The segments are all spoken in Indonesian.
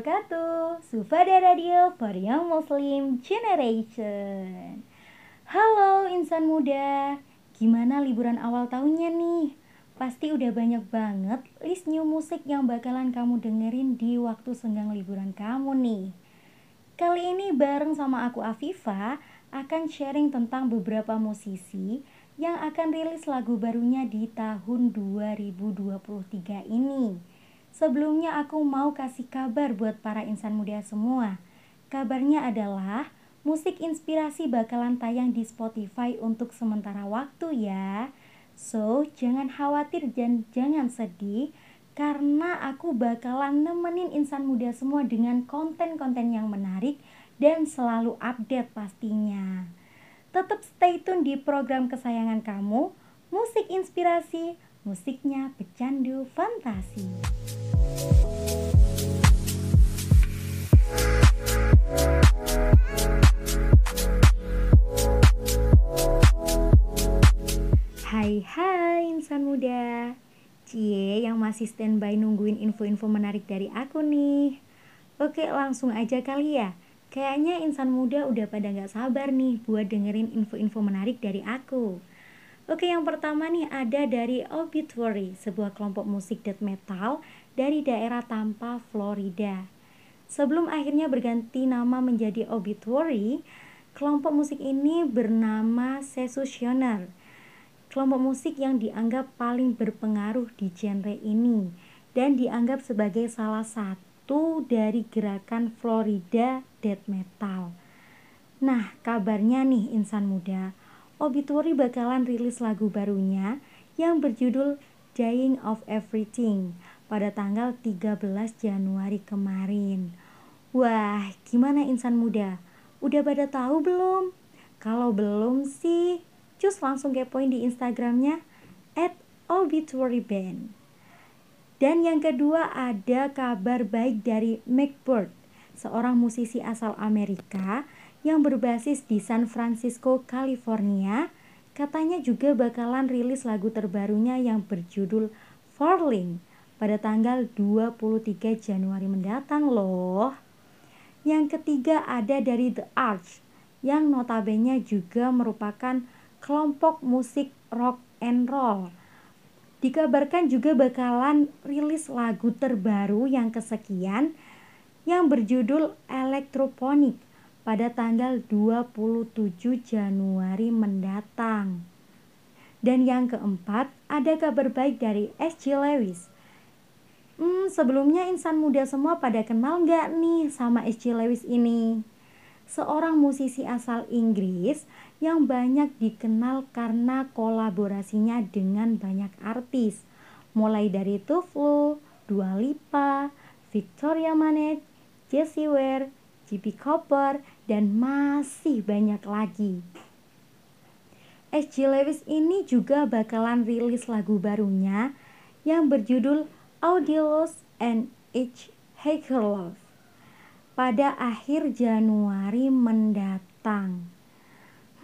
wabarakatuh. Sufada Radio for Young Muslim Generation. Halo insan muda. Gimana liburan awal tahunnya nih? Pasti udah banyak banget list new musik yang bakalan kamu dengerin di waktu senggang liburan kamu nih. Kali ini bareng sama aku Afifa akan sharing tentang beberapa musisi yang akan rilis lagu barunya di tahun 2023 ini Sebelumnya aku mau kasih kabar buat para insan muda semua. Kabarnya adalah musik inspirasi bakalan tayang di Spotify untuk sementara waktu ya. So, jangan khawatir dan jangan sedih karena aku bakalan nemenin insan muda semua dengan konten-konten yang menarik dan selalu update pastinya. Tetap stay tune di program kesayangan kamu, Musik Inspirasi, musiknya pecandu fantasi. Hai hai insan muda. Cie yang masih standby nungguin info-info menarik dari aku nih. Oke langsung aja kali ya. Kayaknya insan muda udah pada gak sabar nih buat dengerin info-info menarik dari aku Oke, yang pertama nih ada dari Obituary, sebuah kelompok musik death metal dari daerah Tampa, Florida. Sebelum akhirnya berganti nama menjadi Obituary, kelompok musik ini bernama Secessioner. Kelompok musik yang dianggap paling berpengaruh di genre ini dan dianggap sebagai salah satu dari gerakan Florida death metal. Nah, kabarnya nih insan muda, Obituary bakalan rilis lagu barunya yang berjudul Dying of Everything pada tanggal 13 Januari kemarin. Wah, gimana insan muda? Udah pada tahu belum? Kalau belum sih, cus langsung kepoin di Instagramnya at Obituary Band. Dan yang kedua ada kabar baik dari Macbird, seorang musisi asal Amerika yang berbasis di San Francisco, California, katanya juga bakalan rilis lagu terbarunya yang berjudul Falling pada tanggal 23 Januari mendatang loh. Yang ketiga ada dari The Arch yang notabene juga merupakan kelompok musik rock and roll. Dikabarkan juga bakalan rilis lagu terbaru yang kesekian yang berjudul Electroponic pada tanggal 27 Januari mendatang. Dan yang keempat, ada kabar baik dari SG Lewis. Hmm, sebelumnya insan muda semua pada kenal nggak nih sama SG Lewis ini? Seorang musisi asal Inggris yang banyak dikenal karena kolaborasinya dengan banyak artis. Mulai dari Tuflo, Dua Lipa, Victoria Manet, Jessie Ware, JP Cooper, dan masih banyak lagi. SG Lewis ini juga bakalan rilis lagu barunya yang berjudul Audilos and H. Love pada akhir Januari mendatang.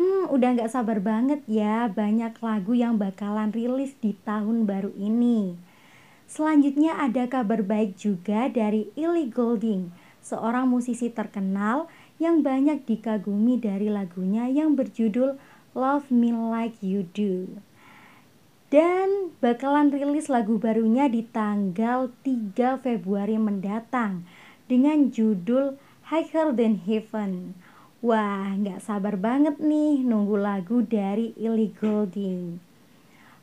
Hmm, udah gak sabar banget ya banyak lagu yang bakalan rilis di tahun baru ini. Selanjutnya ada kabar baik juga dari Illy Golding seorang musisi terkenal yang banyak dikagumi dari lagunya yang berjudul Love Me Like You Do. Dan bakalan rilis lagu barunya di tanggal 3 Februari mendatang dengan judul Higher Than Heaven. Wah, nggak sabar banget nih nunggu lagu dari Ellie Goulding.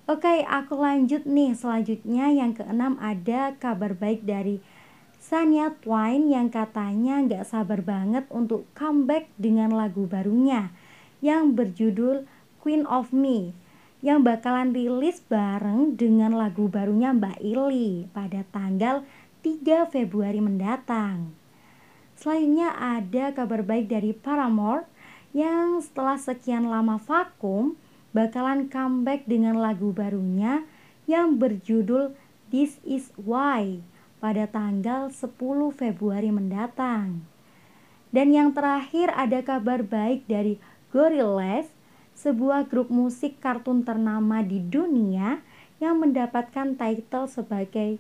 Oke, aku lanjut nih. Selanjutnya yang keenam ada kabar baik dari Sanya Twain yang katanya gak sabar banget untuk comeback dengan lagu barunya yang berjudul Queen of Me yang bakalan rilis bareng dengan lagu barunya Mbak Ili pada tanggal 3 Februari mendatang. Selanjutnya ada kabar baik dari Paramore yang setelah sekian lama vakum bakalan comeback dengan lagu barunya yang berjudul This Is Why pada tanggal 10 Februari mendatang. Dan yang terakhir ada kabar baik dari Gorillaz, sebuah grup musik kartun ternama di dunia yang mendapatkan title sebagai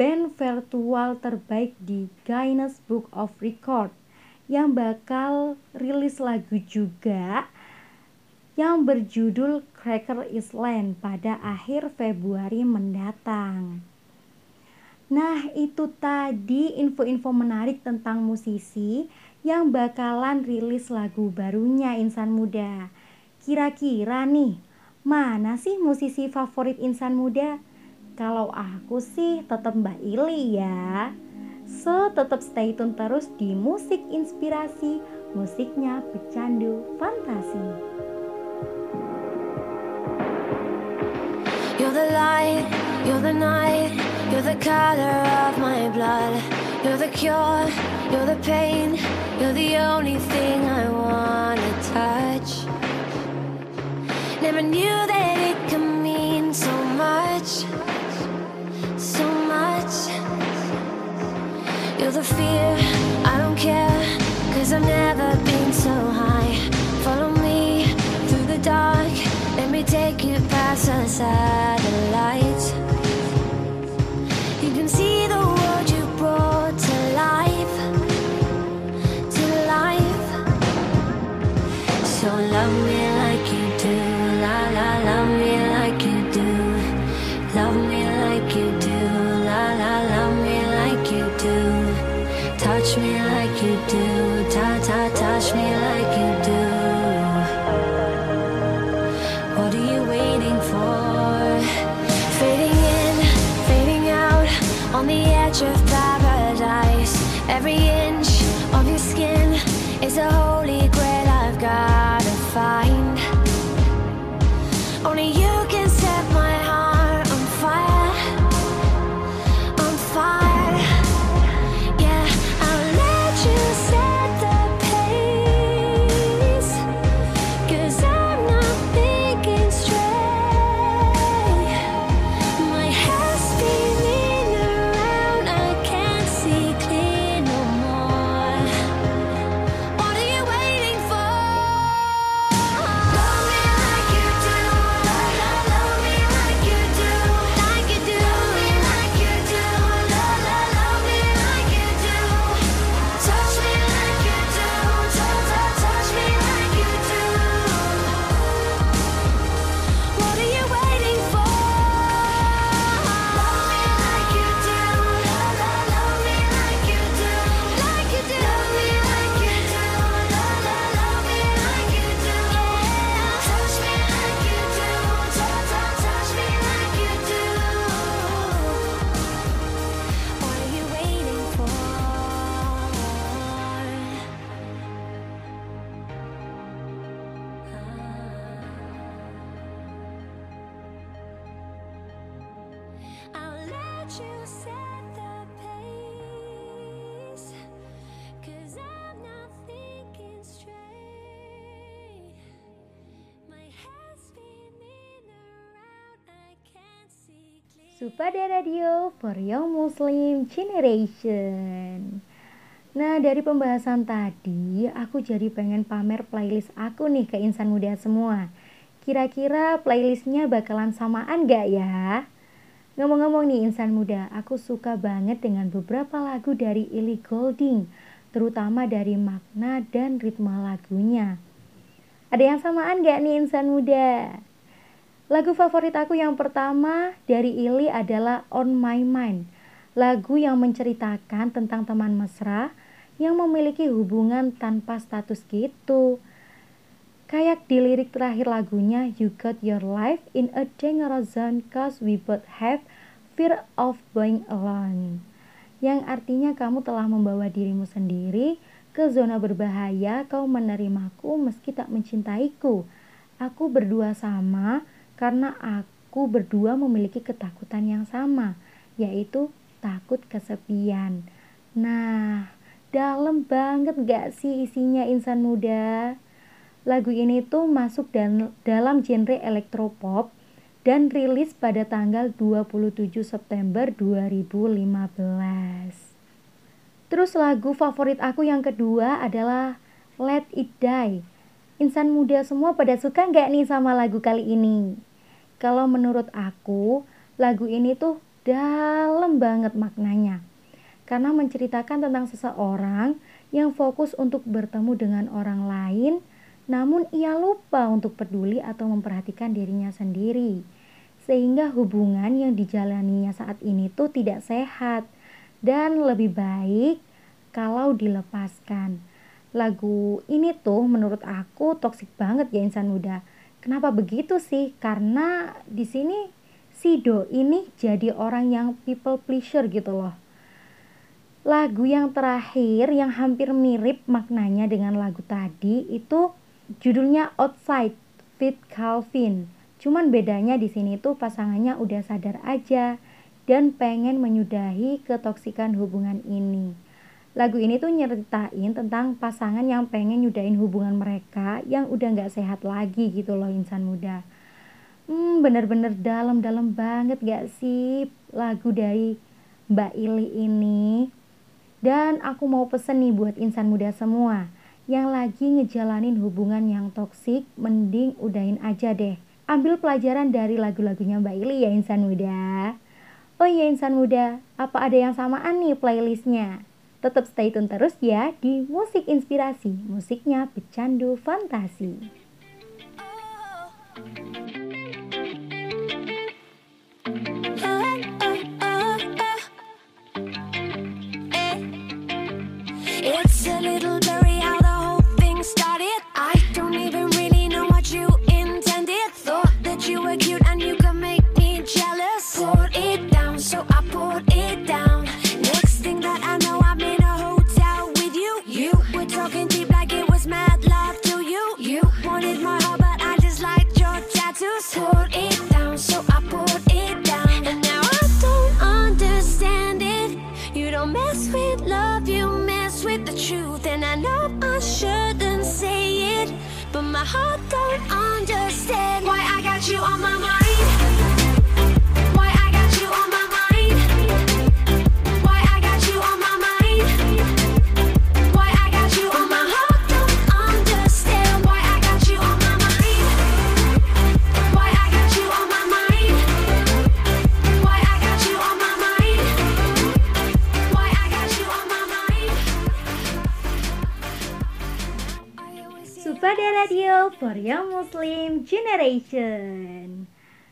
band virtual terbaik di Guinness Book of Record yang bakal rilis lagu juga yang berjudul Cracker Island pada akhir Februari mendatang. Nah, itu tadi info-info menarik tentang musisi yang bakalan rilis lagu barunya Insan Muda. Kira-kira nih, mana sih musisi favorit Insan Muda? Kalau aku sih tetap Mbak Ili ya. So, tetap stay tune terus di musik inspirasi, musiknya pecandu fantasi. The light, you're the night, you're the color of my blood. You're the cure, you're the pain, you're the only thing I wanna touch. Never knew that it could mean so much, so much. You're the fear, I don't care, cause I've never me take you past the satellites. You can see the world you brought to life, to life. So love me like you do, Only you Supada Radio for Young Muslim Generation. Nah, dari pembahasan tadi, aku jadi pengen pamer playlist aku nih ke insan muda semua. Kira-kira playlistnya bakalan samaan gak ya? Ngomong-ngomong nih insan muda, aku suka banget dengan beberapa lagu dari Ellie Goulding, terutama dari makna dan ritme lagunya. Ada yang samaan gak nih insan muda? Lagu favorit aku yang pertama dari Ili adalah On My Mind. Lagu yang menceritakan tentang teman mesra yang memiliki hubungan tanpa status gitu. Kayak di lirik terakhir lagunya, You got your life in a dangerous zone cause we both have fear of being alone. Yang artinya kamu telah membawa dirimu sendiri ke zona berbahaya, kau menerimaku meski tak mencintaiku. Aku berdua sama karena aku berdua memiliki ketakutan yang sama, yaitu takut kesepian. Nah, dalam banget gak sih isinya insan muda? Lagu ini tuh masuk dan, dalam genre elektropop dan rilis pada tanggal 27 September 2015. Terus lagu favorit aku yang kedua adalah Let It Die. Insan muda semua pada suka nggak nih sama lagu kali ini? Kalau menurut aku, lagu ini tuh dalam banget maknanya. Karena menceritakan tentang seseorang yang fokus untuk bertemu dengan orang lain, namun ia lupa untuk peduli atau memperhatikan dirinya sendiri. Sehingga hubungan yang dijalaninya saat ini tuh tidak sehat dan lebih baik kalau dilepaskan. Lagu ini tuh menurut aku toksik banget ya insan muda. Kenapa begitu sih? Karena di sini si Do ini jadi orang yang people pleasure gitu loh. Lagu yang terakhir yang hampir mirip maknanya dengan lagu tadi itu judulnya Outside Fit Calvin. Cuman bedanya di sini tuh pasangannya udah sadar aja dan pengen menyudahi ketoksikan hubungan ini. Lagu ini tuh nyeritain tentang pasangan yang pengen nyudahin hubungan mereka yang udah gak sehat lagi gitu loh insan muda. Hmm, bener-bener dalam-dalam banget gak sih lagu dari Mbak Ili ini? Dan aku mau pesen nih buat insan muda semua yang lagi ngejalanin hubungan yang toksik, mending udahin aja deh. Ambil pelajaran dari lagu-lagunya Mbak Ili ya insan muda. Oh iya insan muda, apa ada yang samaan nih playlistnya? Tetap stay tune terus ya di Musik Inspirasi, musiknya pecandu fantasi. Like it was mad love to you. You wanted my heart, but I just liked your tattoos. Poured it down, so I poured it down. And now I don't understand it. You don't mess with love, you mess with the truth. And I know I shouldn't say it, but my heart don't understand why I got you on my mind. Radio for Young Muslim Generation.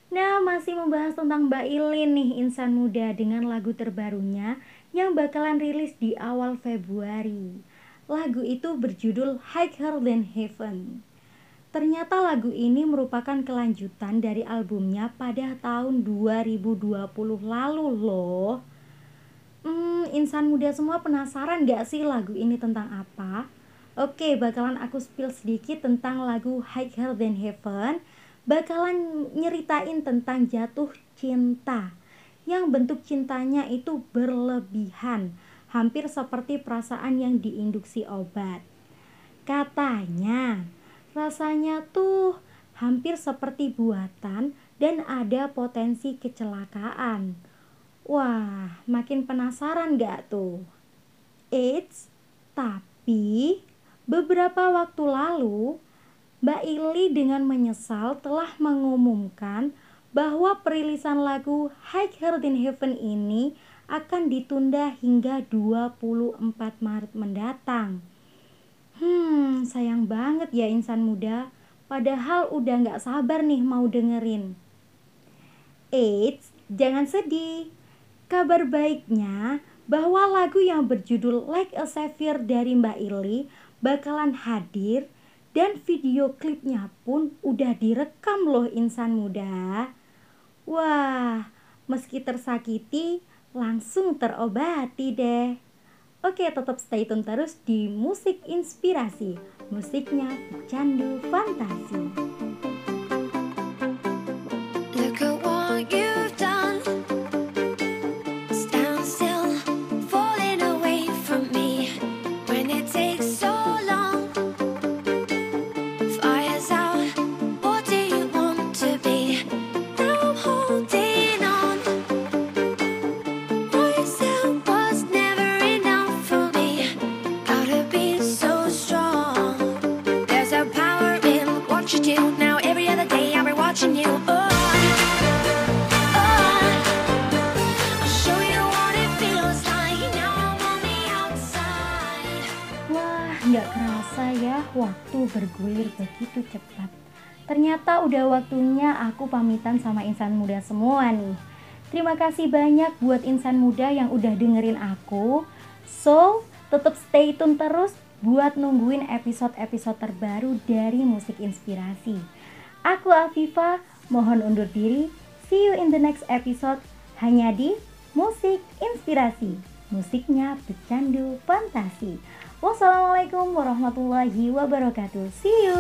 Nah, masih membahas tentang Mbak Ilin nih, insan muda dengan lagu terbarunya yang bakalan rilis di awal Februari. Lagu itu berjudul Higher Than Heaven. Ternyata lagu ini merupakan kelanjutan dari albumnya pada tahun 2020 lalu loh. Hmm, insan muda semua penasaran gak sih lagu ini tentang apa? Oke, bakalan aku spill sedikit tentang lagu Higher Than Heaven. Bakalan nyeritain tentang jatuh cinta. Yang bentuk cintanya itu berlebihan. Hampir seperti perasaan yang diinduksi obat. Katanya, rasanya tuh hampir seperti buatan dan ada potensi kecelakaan. Wah, makin penasaran gak tuh? Eits, tapi beberapa waktu lalu Mbak Ili dengan menyesal telah mengumumkan bahwa perilisan lagu Higher Than Heaven ini akan ditunda hingga 24 Maret mendatang. Hmm, sayang banget ya insan muda. Padahal udah gak sabar nih mau dengerin. Eits, jangan sedih. Kabar baiknya bahwa lagu yang berjudul Like a Savior dari Mbak Ili bakalan hadir dan video klipnya pun udah direkam loh insan muda. Wah, meski tersakiti langsung terobati deh. Oke, tetap stay tune terus di Musik Inspirasi. Musiknya candu fantasi. Look at what you've bergulir begitu cepat. Ternyata udah waktunya aku pamitan sama insan muda semua nih. Terima kasih banyak buat insan muda yang udah dengerin aku. So, tetap stay tune terus buat nungguin episode-episode terbaru dari Musik Inspirasi. Aku Afifa, mohon undur diri. See you in the next episode hanya di Musik Inspirasi. Musiknya pecandu fantasi. Wassalamualaikum warahmatullahi wabarakatuh. See you.